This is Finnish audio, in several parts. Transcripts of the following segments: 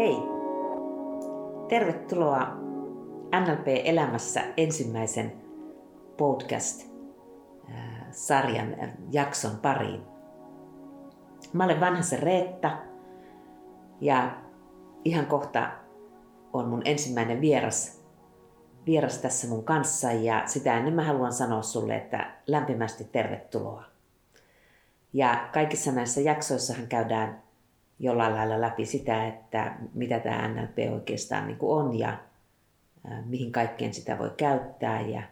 Hei! Tervetuloa NLP Elämässä ensimmäisen podcast-sarjan äh, jakson pariin. Mä olen vanhasen Reetta ja ihan kohta on mun ensimmäinen vieras, vieras tässä mun kanssa ja sitä ennen mä haluan sanoa sulle, että lämpimästi tervetuloa. Ja kaikissa näissä jaksoissahan käydään jollain lailla läpi sitä, että mitä tämä NLP oikeastaan niin kuin on ja mihin kaikkeen sitä voi käyttää ja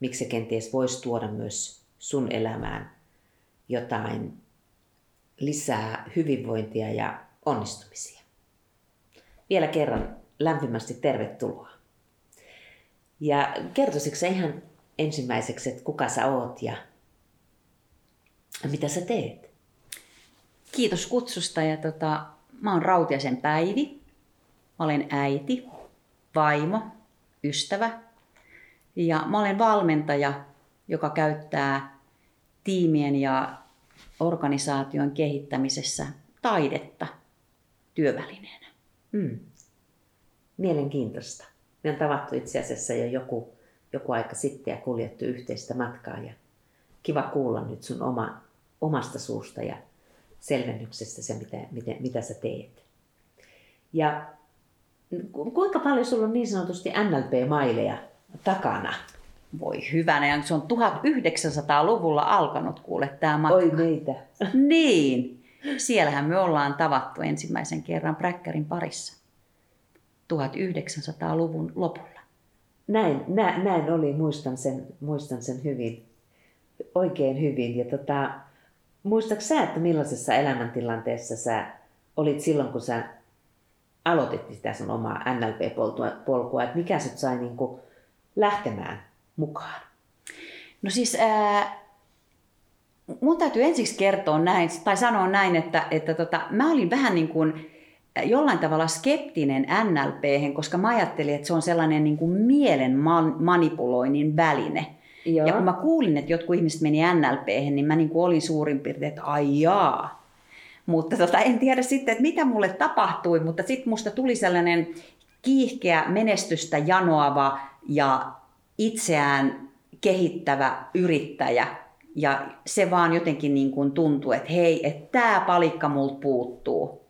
miksi se kenties voisi tuoda myös sun elämään jotain lisää hyvinvointia ja onnistumisia. Vielä kerran lämpimästi tervetuloa. Ja kertoisitko ihan ensimmäiseksi, että kuka sä oot ja mitä sä teet? Kiitos kutsusta ja tota, mä oon Rautiasen Päivi. Mä olen äiti, vaimo, ystävä ja mä olen valmentaja, joka käyttää tiimien ja organisaation kehittämisessä taidetta työvälineenä. Hmm. Mielenkiintoista. Me on tavattu itse asiassa jo joku, joku aika sitten ja kuljettu yhteistä matkaa ja kiva kuulla nyt sun oma, omasta suusta ja selvennyksestä se, mitä, mitä, mitä sä teet. Ja kuinka paljon sulla on niin sanotusti NLP-maileja takana? Voi hyvänä, se on 1900-luvulla alkanut kuule tämä matka. Oi meitä. Niin, siellähän me ollaan tavattu ensimmäisen kerran Bräkkärin parissa 1900-luvun lopulla. Näin, nä, näin oli, muistan sen, muistan sen hyvin, oikein hyvin. Ja tota, Muistatko sä, että millaisessa elämäntilanteessa sä olit silloin, kun sä aloitit sitä sun omaa NLP-polkua, että mikä sut sai niin kuin lähtemään mukaan? No siis ää, mun täytyy ensiksi kertoa näin, tai sanoa näin, että, että tota, mä olin vähän niin kuin jollain tavalla skeptinen NLP, koska mä ajattelin, että se on sellainen niin kuin mielen manipuloinnin väline. Joo. Ja kun mä kuulin, että jotkut ihmiset meni NLP, niin mä niin kuin olin suurin piirtein, että ai jaa. Mutta tota, en tiedä sitten, että mitä mulle tapahtui, mutta sitten musta tuli sellainen kiihkeä, menestystä janoava ja itseään kehittävä yrittäjä. Ja se vaan jotenkin niin kuin tuntui, että hei, että tämä palikka multa puuttuu.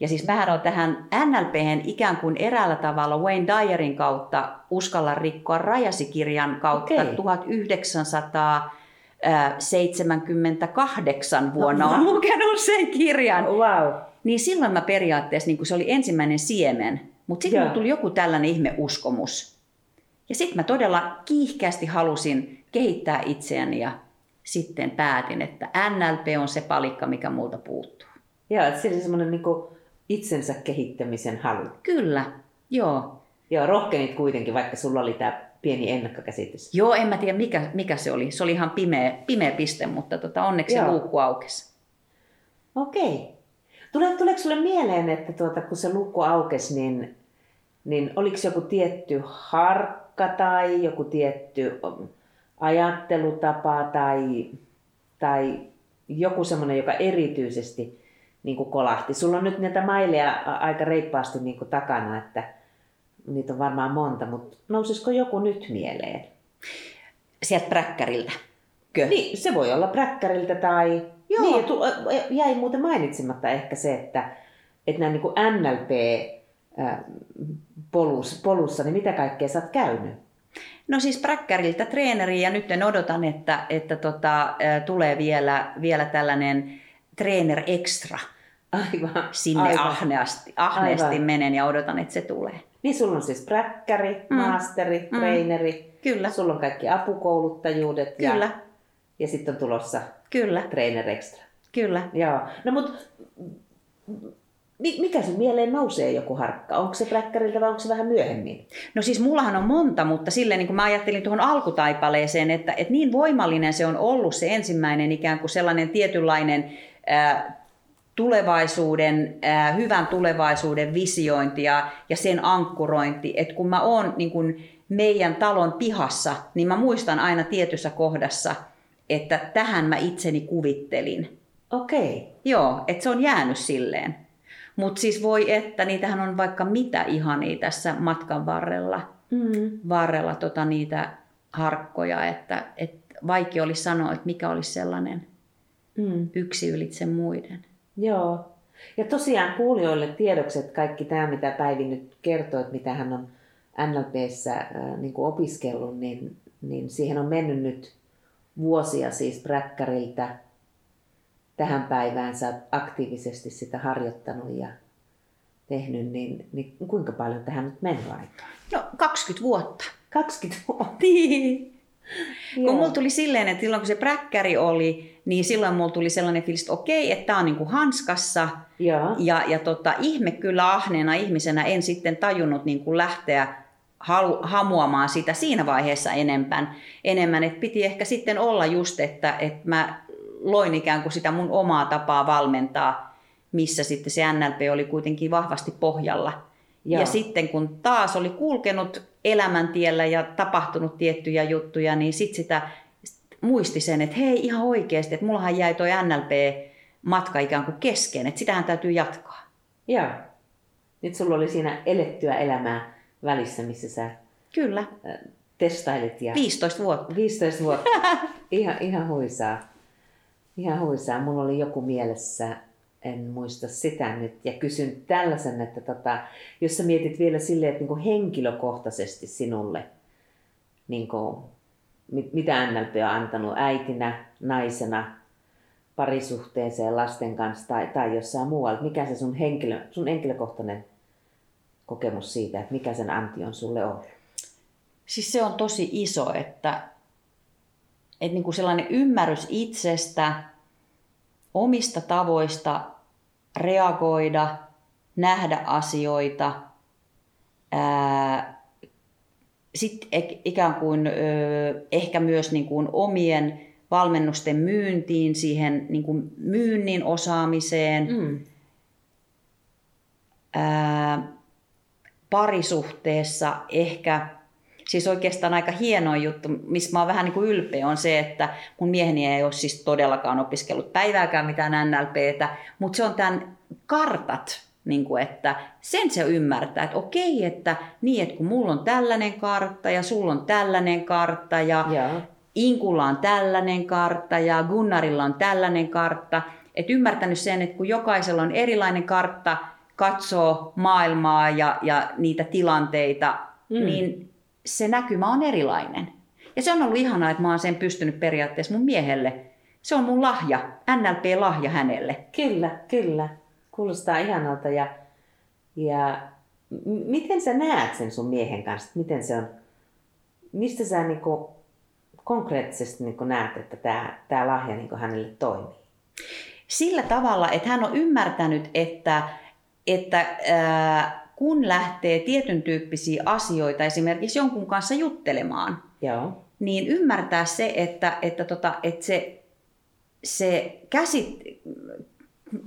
Ja siis mähän on tähän NLP ikään kuin eräällä tavalla Wayne Dyerin kautta Uskalla rikkoa rajasikirjan kautta okay. 1978 vuonna on lukenut sen kirjan. Wow. Niin silloin mä periaatteessa, niin se oli ensimmäinen siemen, mutta sitten yeah. tuli joku tällainen ihme uskomus. Ja sitten mä todella kiihkeästi halusin kehittää itseäni ja sitten päätin, että NLP on se palikka, mikä multa puuttuu. Joo, että se oli semmoinen niin itsensä kehittämisen halu. Kyllä, joo. Joo, rohkenit kuitenkin, vaikka sulla oli tämä pieni ennakkokäsitys. Joo, en mä tiedä mikä, mikä se oli. Se oli ihan pimeä, pimeä piste, mutta tota, onneksi Joo. se luukku aukesi. Okei. Tule, tuleeko sulle mieleen, että tuota, kun se luukku aukesi, niin, niin oliko joku tietty harkka tai joku tietty ajattelutapa tai, tai joku semmoinen, joka erityisesti niin kuin kolahti. Sulla on nyt näitä maileja aika reippaasti niin kuin takana, että niitä on varmaan monta, mutta nousisiko joku nyt mieleen? Sieltä präkkäriltä. Kö? Niin, se voi olla präkkäriltä tai... Joo. Niin, tu, jäi muuten mainitsematta ehkä se, että, että nämä niin kuin NLP polus, polussa, niin mitä kaikkea sä oot käynyt? No siis präkkäriltä treeneri ja nyt odotan, että, että tota, tulee vielä, vielä tällainen treener extra Aivan. sinne Aivan. ahneasti, ahneesti Aivan. menen ja odotan, että se tulee. Niin sulla on siis präkkäri, mm. maasteri, mm. treeneri. Kyllä. Sulla on kaikki apukouluttajuudet. Kyllä. Ja, ja sitten on tulossa Kyllä. trainer extra. Kyllä. Joo. No mut mikä sun mieleen nousee joku harkka? Onko se präkkäriltä vai onko se vähän myöhemmin? No siis mullahan on monta, mutta silleen niin kuin mä ajattelin tuohon alkutaipaleeseen, että, että niin voimallinen se on ollut se ensimmäinen ikään kuin sellainen tietynlainen ää, tulevaisuuden, äh, hyvän tulevaisuuden visiointi ja, sen ankkurointi. Että kun mä oon niin kun meidän talon pihassa, niin mä muistan aina tietyssä kohdassa, että tähän mä itseni kuvittelin. Okei. Okay. Joo, että se on jäänyt silleen. Mutta siis voi että, niitähän on vaikka mitä ihania tässä matkan varrella, Mm. varrella tota, niitä harkkoja, että, että vaikea olisi sanoa, että mikä olisi sellainen Mm. yksi ylitse muiden. Joo. Ja tosiaan kuulijoille tiedoksi, että kaikki tämä, mitä Päivi nyt kertoo, että mitä hän on NLPssä äh, niin kuin opiskellut, niin, niin siihen on mennyt nyt vuosia siis Bräkkäriltä tähän päivään. Sä oot aktiivisesti sitä harjoittanut ja tehnyt, niin, niin kuinka paljon tähän nyt mennyt aikaa? No 20 vuotta. 20 vuotta. Niin. Kun mulla tuli silleen, että silloin kun se präkkäri oli, niin silloin mulla tuli sellainen fiilis, että okei, että tämä on niinku hanskassa. Joo. Ja, ja tota, ihme kyllä ahneena ihmisenä en sitten tajunnut niin kuin lähteä halu, hamuamaan sitä siinä vaiheessa enemmän, enemmän. että piti ehkä sitten olla just, että, että mä loin ikään kuin sitä mun omaa tapaa valmentaa, missä sitten se NLP oli kuitenkin vahvasti pohjalla. Joo. Ja sitten kun taas oli kulkenut elämäntiellä ja tapahtunut tiettyjä juttuja, niin sitten sitä muisti sen, että hei ihan oikeasti, että mullahan jäi toi NLP-matka ikään kuin kesken, että sitähän täytyy jatkaa. Joo. Nyt sulla oli siinä elettyä elämää välissä, missä sä Kyllä, testailit ja 15 vuotta. 15 vuotta. Ihan, ihan huisaa. Ihan huisaa. Mulla oli joku mielessä, en muista sitä nyt, ja kysyn tällaisen, että tota, jos sä mietit vielä silleen, että niinku henkilökohtaisesti sinulle, niinku, mit, mitä NLP on antanut äitinä, naisena, parisuhteeseen lasten kanssa tai, tai jossain muualla, mikä se sun, henkilö, sun henkilökohtainen kokemus siitä, että mikä sen anti on sulle ollut? Siis se on tosi iso, että, että niin kuin sellainen ymmärrys itsestä, omista tavoista reagoida, nähdä asioita, ää, sitten ikään kuin ehkä myös niin kuin omien valmennusten myyntiin, siihen niin kuin myynnin osaamiseen, Mm. ää, parisuhteessa ehkä, siis oikeastaan aika hieno juttu, missä mä oon vähän niin kuin ylpeä, on se, että mun mieheni ei ole siis todellakaan opiskellut päivääkään mitään NLPtä, mutta se on tämän kartat, niin kuin, että sen se ymmärtää, että okei, että niin, että kun mulla on tällainen kartta ja sulla on tällainen kartta ja Joo. Inkulla on tällainen kartta ja Gunnarilla on tällainen kartta. Et ymmärtänyt sen, että kun jokaisella on erilainen kartta, katsoo maailmaa ja, ja niitä tilanteita, mm. niin se näkymä on erilainen. Ja se on ollut ihanaa, että mä oon sen pystynyt periaatteessa mun miehelle. Se on mun lahja, NLP-lahja hänelle. Kyllä, kyllä. Kuulostaa ihanalta. Ja, ja m- miten sä näet sen sun miehen kanssa? Miten se on, mistä sä niinku konkreettisesti niinku näet, että tämä tää lahja niinku hänelle toimii? Sillä tavalla, että hän on ymmärtänyt, että, että ää, kun lähtee tietyn tyyppisiä asioita esimerkiksi jonkun kanssa juttelemaan, Joo. niin ymmärtää se, että, että, tota, että se, se käsit,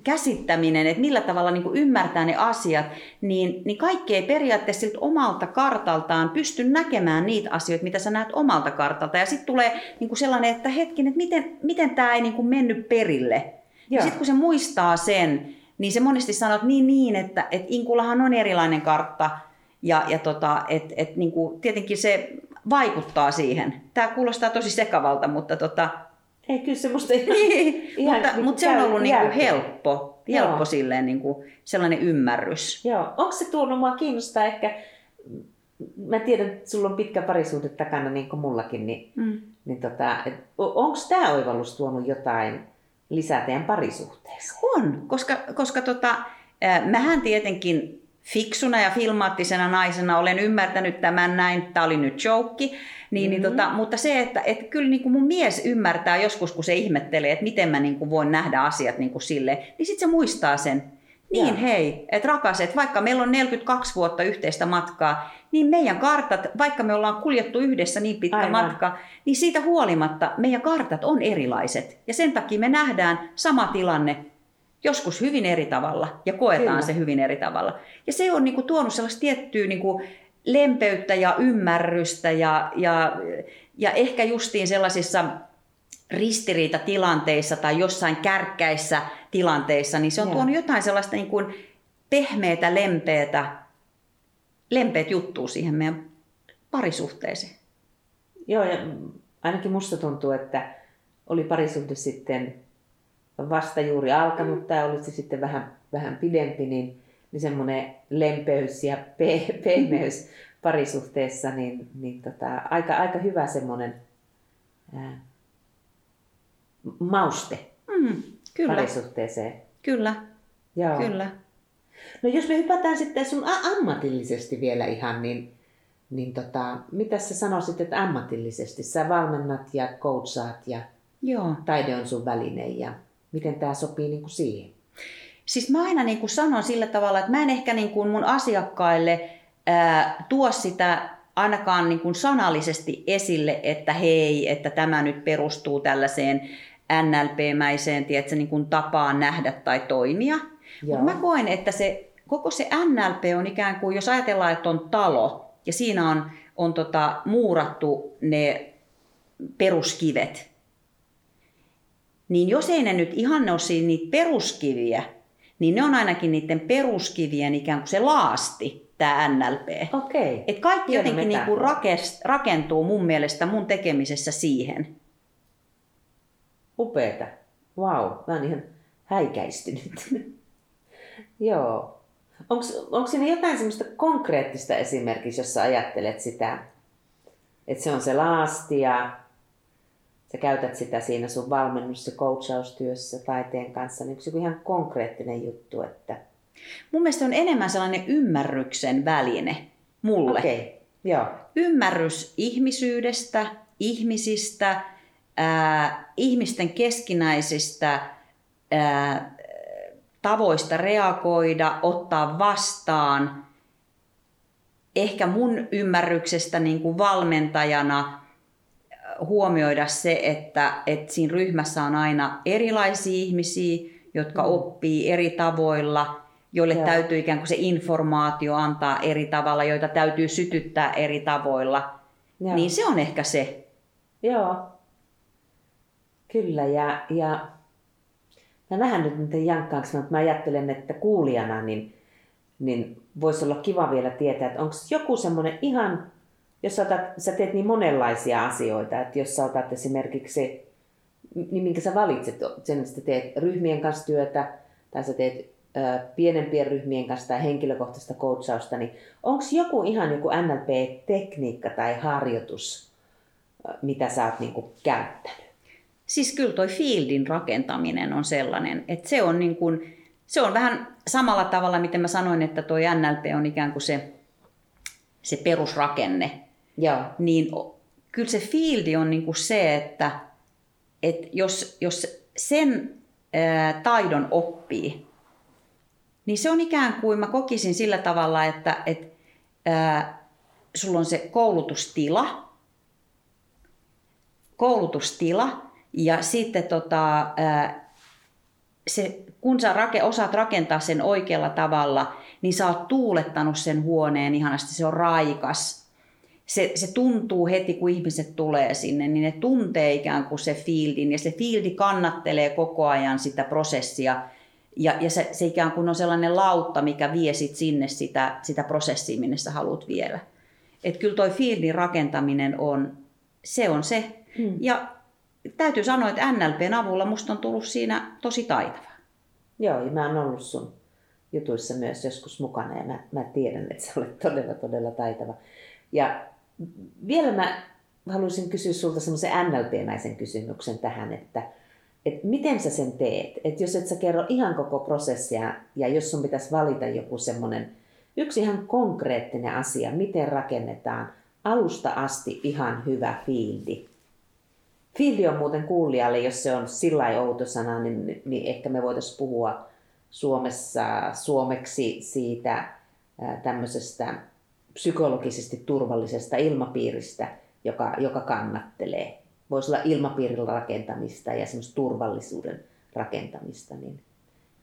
käsittäminen, että millä tavalla niin kuin ymmärtää ne asiat, niin, niin kaikki ei periaatteessa siltä omalta kartaltaan pysty näkemään niitä asioita, mitä sä näet omalta kartalta. Ja sitten tulee niin kuin sellainen, että hetken, että miten, miten tämä ei niin kuin mennyt perille. Ja Joo. sitten kun se muistaa sen, niin se monesti sanoo, että niin, niin että, että Inkulahan on erilainen kartta. Ja, ja tota, et, et, niin kuin, tietenkin se vaikuttaa siihen. Tämä kuulostaa tosi sekavalta, mutta tota, Ei, kyllä se musta ihan, ihan mutta, niinku mutta se on ollut niinku järkeä. helppo, helppo Joo. silleen niinku sellainen ymmärrys. Joo. Onko se tuonut, mua kiinnostaa ehkä, mä tiedän, että sulla on pitkä parisuhde takana niin kuin mullakin, niin, Mm. niin tota, onko tämä oivallus tuonut jotain lisää teidän parisuhteeseen? On, koska, koska tota, mähän tietenkin fiksuna ja filmaattisena naisena olen ymmärtänyt tämän näin, tämä oli nyt joke, niin, mm-hmm. niin tota, mutta se, että et kyllä niin kuin mun mies ymmärtää joskus, kun se ihmettelee, että miten mä niin kuin voin nähdä asiat niin kuin sille, niin sitten se muistaa sen. Niin Joo. hei, että rakas, että vaikka meillä on 42 vuotta yhteistä matkaa, niin meidän kartat, vaikka me ollaan kuljettu yhdessä niin pitkä Aivan. matka, niin siitä huolimatta meidän kartat on erilaiset. Ja sen takia me nähdään sama tilanne joskus hyvin eri tavalla ja koetaan Kyllä. se hyvin eri tavalla. Ja se on niinku tuonut sellaista tiettyä niinku lempeyttä ja ymmärrystä ja, ja, ja ehkä justiin sellaisissa ristiriitatilanteissa tai jossain kärkkäissä tilanteissa, niin se on Joo. tuonut jotain sellaista niin kuin pehmeätä, lempeätä, lempeät juttuu siihen meidän parisuhteeseen. Joo, ja ainakin musta tuntuu, että oli parisuhde sitten vasta juuri alkanut tai olisi sitten vähän, vähän pidempi, niin, niin semmoinen lempeys ja pe- pehmeys parisuhteessa, niin, niin tota, aika, aika hyvä semmoinen ää, mauste Mm, kyllä, parisuhteeseen. kyllä, Joo. kyllä. No jos me hypätään sitten sun ammatillisesti vielä ihan, niin, niin tota, mitä sä sanoisit, että ammatillisesti sä valmennat ja coachaat ja Joo. taide on sun väline ja miten tämä sopii niin kuin siihen? Siis mä aina niin kuin sanon sillä tavalla, että mä en ehkä niin kuin mun asiakkaille ää, tuo sitä ainakaan niin kuin sanallisesti esille, että hei, että tämä nyt perustuu tällaiseen NLP-mäiseen tiedätkö, niin kuin tapaan nähdä tai toimia. Mutta mä koen, että se, koko se NLP on ikään kuin, jos ajatellaan, että on talo ja siinä on, on tota, muurattu ne peruskivet, niin jos ei ne nyt ihan ne ole siinä niitä peruskiviä, niin ne on ainakin niiden peruskivien ikään kuin se laasti, tämä NLP. Okei. Et kaikki Hieno jotenkin niin kuin rakentuu mun mielestä mun tekemisessä siihen. Upeeta. Vau, wow. mä oon ihan häikäistynyt. Joo. Onko siinä jotain semmoista konkreettista esimerkiksi, jos sä ajattelet sitä, että se on se laasti ja sä käytät sitä siinä sun valmennus- ja coachaustyössä taiteen kanssa, niin joku ihan konkreettinen juttu, että Mun mielestä on enemmän sellainen ymmärryksen väline mulle. okei, okay. joo, Ymmärrys ihmisyydestä, ihmisistä, ää, ihmisten keskinäisistä ää, tavoista reagoida, ottaa vastaan. Ehkä mun ymmärryksestä niin kuin valmentajana huomioida se, että, että siinä ryhmässä on aina erilaisia ihmisiä, jotka mm. oppii eri tavoilla, joille Joo. täytyy ikään kuin se informaatio antaa eri tavalla, joita täytyy sytyttää eri tavoilla. Joo. Niin se on ehkä se. Joo. Kyllä, ja, ja mä vähän nyt miten jankkaanko, mutta mä ajattelen, että kuulijana niin, niin voisi olla kiva vielä tietää, että onko joku semmoinen ihan, jos sä, otat, sä teet niin monenlaisia asioita, että jos sä otat esimerkiksi, niin minkä sä valitset, sen, että teet ryhmien kanssa työtä, tai sä teet ö, pienempien ryhmien kanssa tai henkilökohtaista coachausta, niin onko joku ihan joku NLP-tekniikka tai harjoitus, mitä sä oot niinku käyttänyt? Siis kyllä toi fieldin rakentaminen on sellainen, että se on, niin kuin, se on vähän samalla tavalla, miten mä sanoin, että toi NLP on ikään kuin se, se perusrakenne. Joo. Niin kyllä se fieldi on niin kuin se, että, että jos, jos sen ää, taidon oppii, niin se on ikään kuin mä kokisin sillä tavalla, että, että ää, sulla on se koulutustila, koulutustila ja sitten tota, ää, se, kun sä rake, osaat rakentaa sen oikealla tavalla, niin sä oot tuulettanut sen huoneen ihanasti, se on raikas. Se, se tuntuu heti, kun ihmiset tulee sinne, niin ne tuntee ikään kuin se fieldin ja se fieldi kannattelee koko ajan sitä prosessia. Ja, ja se, se ikään kuin on sellainen lautta, mikä vie sit sinne sitä, sitä prosessia, minne sä haluat viedä. Et kyllä toi fieldin rakentaminen on, se on se. Mm. Ja täytyy sanoa, että NLPn avulla musta on tullut siinä tosi taitava. Joo, ja mä oon ollut sun jutuissa myös joskus mukana ja mä, mä tiedän, että sä olet todella, todella taitava. Ja vielä mä haluaisin kysyä sulta semmoisen NLP-mäisen kysymyksen tähän, että, että miten sä sen teet? Että jos et sä kerro ihan koko prosessia ja jos sun pitäisi valita joku semmoinen yksi ihan konkreettinen asia, miten rakennetaan alusta asti ihan hyvä fiildi. Fiildi on muuten kuulijalle, jos se on sillä outo sana, niin, niin ehkä me voitaisiin puhua Suomessa suomeksi siitä tämmöisestä psykologisesti turvallisesta ilmapiiristä, joka, joka kannattelee. Voisi olla ilmapiirin rakentamista ja semmoista turvallisuuden rakentamista. Niin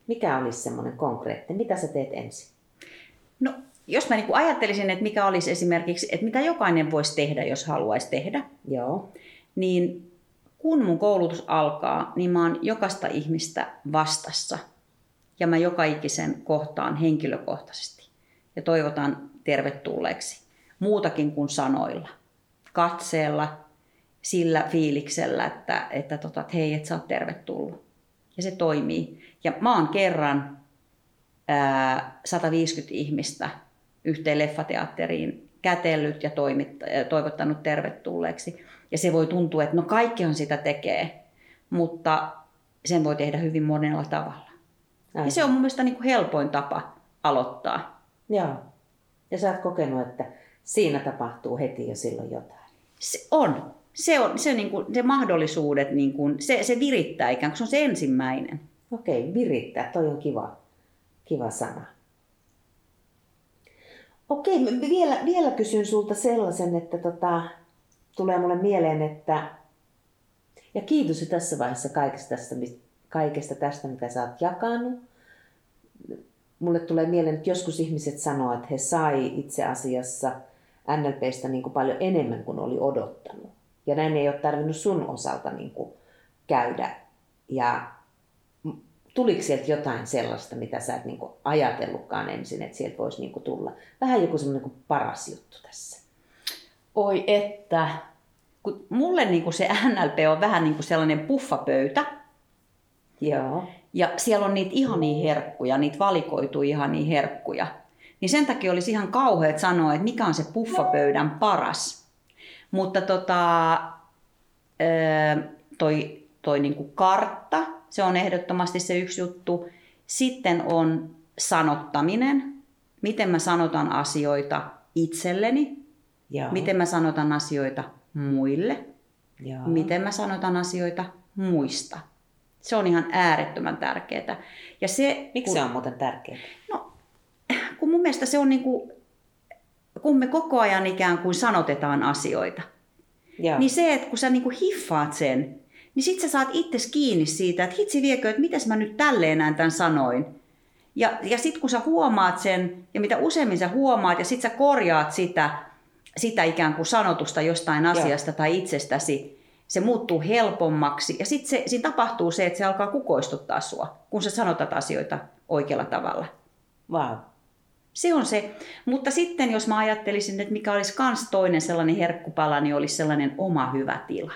mikä olisi semmoinen konkreettinen? Mitä sä teet ensin? No, jos mä niin ajattelisin, että mikä olisi esimerkiksi, että mitä jokainen voisi tehdä, jos haluaisi tehdä, Joo. niin kun mun koulutus alkaa, niin mä oon jokaista ihmistä vastassa. ja mä joka ikisen kohtaan henkilökohtaisesti ja toivotan tervetulleeksi muutakin kuin sanoilla, katseella, sillä fiiliksellä, että, että, tota, että hei, et sä oot tervetullut. Ja se toimii. Ja mä oon kerran ää, 150 ihmistä yhteen leffateatteriin kätellyt ja toivottanut tervetulleeksi. Ja se voi tuntua, että no kaikkihan sitä tekee, mutta sen voi tehdä hyvin monella tavalla. Aivan. Ja se on mun mielestä niin kuin helpoin tapa aloittaa. Joo. Ja sä oot kokenut, että siinä tapahtuu heti jo silloin jotain. Se on. Se on se, niin kuin, se mahdollisuudet, niin kuin, se, se virittää ikään kuin se on se ensimmäinen. Okei, virittää. Toi on kiva, kiva sana. Okei, vielä, vielä kysyn sulta sellaisen, että tota, tulee mulle mieleen, että ja kiitos jo tässä vaiheessa kaikesta tästä, kaikesta tästä, mitä sä oot jakanut. Mulle tulee mieleen, että joskus ihmiset sanoo, että he sai itse asiassa NLPstä niin kuin paljon enemmän kuin oli odottanut. Ja näin ei ole tarvinnut sun osalta niin kuin käydä. Ja tuliko sieltä jotain sellaista, mitä sä et niin kuin ajatellutkaan ensin, että sieltä voisi niin kuin tulla? Vähän joku semmoinen niin paras juttu tässä. Oi että, kun mulle niin kuin se NLP on vähän niin kuin sellainen puffapöytä. Joo. Ja siellä on niitä ihania herkkuja, niitä valikoitu ihania herkkuja. Niin sen takia olisi ihan kauheat sanoa, että mikä on se puffapöydän paras. Mutta tota, toi, toi niin kuin kartta, se on ehdottomasti se yksi juttu. Sitten on sanottaminen, miten mä sanotan asioita itselleni, Joo. miten mä sanotan asioita muille, Joo. miten mä sanotan asioita muista. Se on ihan äärettömän tärkeää. Ja se, Miksi kun, se on muuten tärkeää? No, kun mun mielestä se on niin kuin, kun me koko ajan ikään kuin sanotetaan asioita, Joo. niin se, että kun sä niin kuin hiffaat sen, niin sit sä saat itse kiinni siitä, että hitsi viekö, että mitäs mä nyt tälleen näin tämän sanoin. Ja, ja sitten kun sä huomaat sen, ja mitä useammin sä huomaat, ja sitten sä korjaat sitä, sitä ikään kuin sanotusta jostain asiasta Joo. tai itsestäsi, se muuttuu helpommaksi. Ja sitten siinä tapahtuu se, että se alkaa kukoistuttaa sua, kun sä sanotat asioita oikealla tavalla. Wow. Se on se. Mutta sitten jos mä ajattelisin, että mikä olisi kans toinen sellainen herkkupala, niin olisi sellainen oma hyvä tila.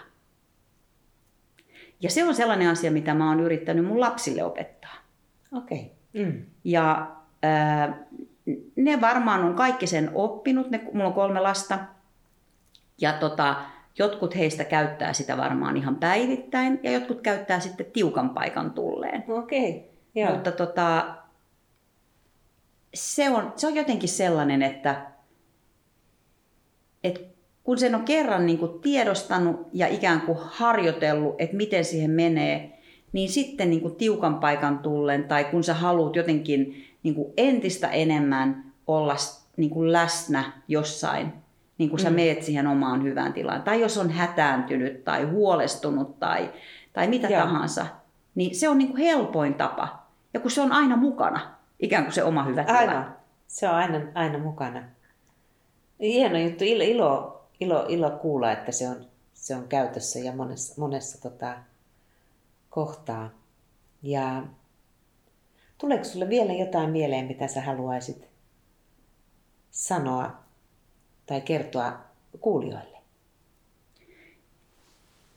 Ja se on sellainen asia, mitä mä oon yrittänyt mun lapsille opettaa. Okei. Okay. Mm. Ja ää, ne varmaan on kaikki sen oppinut, ne, mulla on kolme lasta. Ja tota, jotkut heistä käyttää sitä varmaan ihan päivittäin ja jotkut käyttää sitten tiukan paikan tulleen. Okei, okay. Mutta tota, se, on, se on jotenkin sellainen, että, että kun sen on kerran niin kuin tiedostanut ja ikään kuin harjoitellut, että miten siihen menee, niin sitten niin kuin tiukan paikan tullen tai kun sä haluat jotenkin niin kuin entistä enemmän olla niin kuin läsnä jossain, niin kuin sä mm. meet siihen omaan hyvään tilaan. Tai jos on hätääntynyt tai huolestunut tai, tai mitä Joo. tahansa, niin se on niin kuin helpoin tapa. Ja kun se on aina mukana, ikään kuin se oma hyvä tila. Aivan. Se on aina, aina mukana. Hieno juttu, ilo, ilo, ilo, ilo kuulla, että se on, se on käytössä ja monessa, monessa tota, kohtaa. Ja tuleeko sulle vielä jotain mieleen, mitä sä haluaisit sanoa tai kertoa kuulijoille?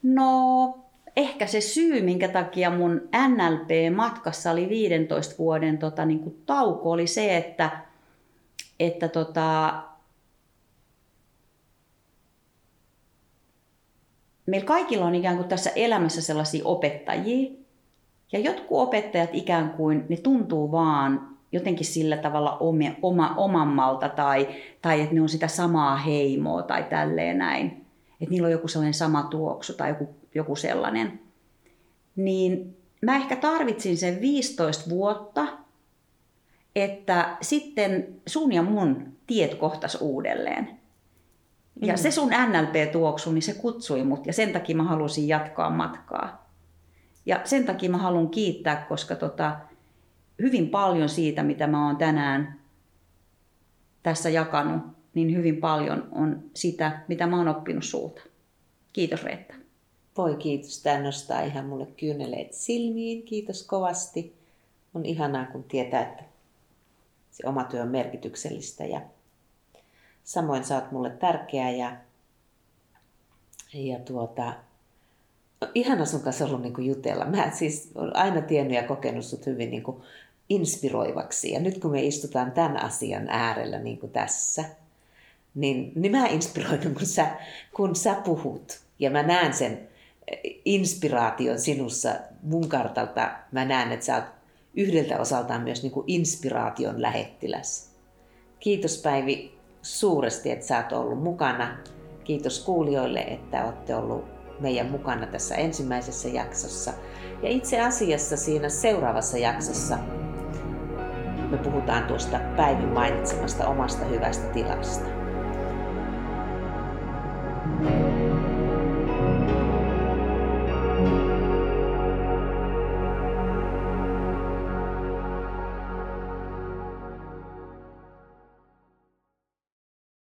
No, ehkä se syy, minkä takia mun NLP-matkassa oli 15 vuoden tota, niin kuin tauko, oli se, että, että tota, meillä kaikilla on ikään kuin tässä elämässä sellaisia opettajia, ja jotkut opettajat ikään kuin, ne tuntuu vaan jotenkin sillä tavalla oma, oma, omammalta tai, tai että ne on sitä samaa heimoa tai tälleen näin. Että niillä on joku sellainen sama tuoksu tai joku, joku sellainen. Niin mä ehkä tarvitsin sen 15 vuotta, että sitten sun ja mun tiet kohtas uudelleen. Ja mm. se sun NLP-tuoksu, niin se kutsui mut ja sen takia mä halusin jatkaa matkaa. Ja sen takia mä haluan kiittää, koska tota, hyvin paljon siitä, mitä mä oon tänään tässä jakanut, niin hyvin paljon on sitä, mitä mä oon oppinut sulta. Kiitos Reetta. Voi kiitos, tämä nostaa ihan mulle kyyneleet silmiin. Kiitos kovasti. on ihanaa, kun tietää, että se oma työ on merkityksellistä ja samoin sä oot mulle tärkeä ja, ja tuota, ihana sun kanssa ollut niin jutella. Mä siis aina tiennyt ja kokenut sut hyvin niin kuin inspiroivaksi ja nyt kun me istutaan tämän asian äärellä niin kuin tässä, niin, niin mä inspiroidun, kun sä, kun sä puhut ja mä näen sen inspiraation sinussa mun kartalta. Mä näen, että sä oot yhdeltä osaltaan myös niin kuin inspiraation lähettiläs. Kiitos Päivi suuresti, että sä oot ollut mukana. Kiitos kuulijoille, että olette ollut meidän mukana tässä ensimmäisessä jaksossa. Ja itse asiassa siinä seuraavassa jaksossa me puhutaan tuosta Päivin mainitsemasta omasta hyvästä tilasta. thank you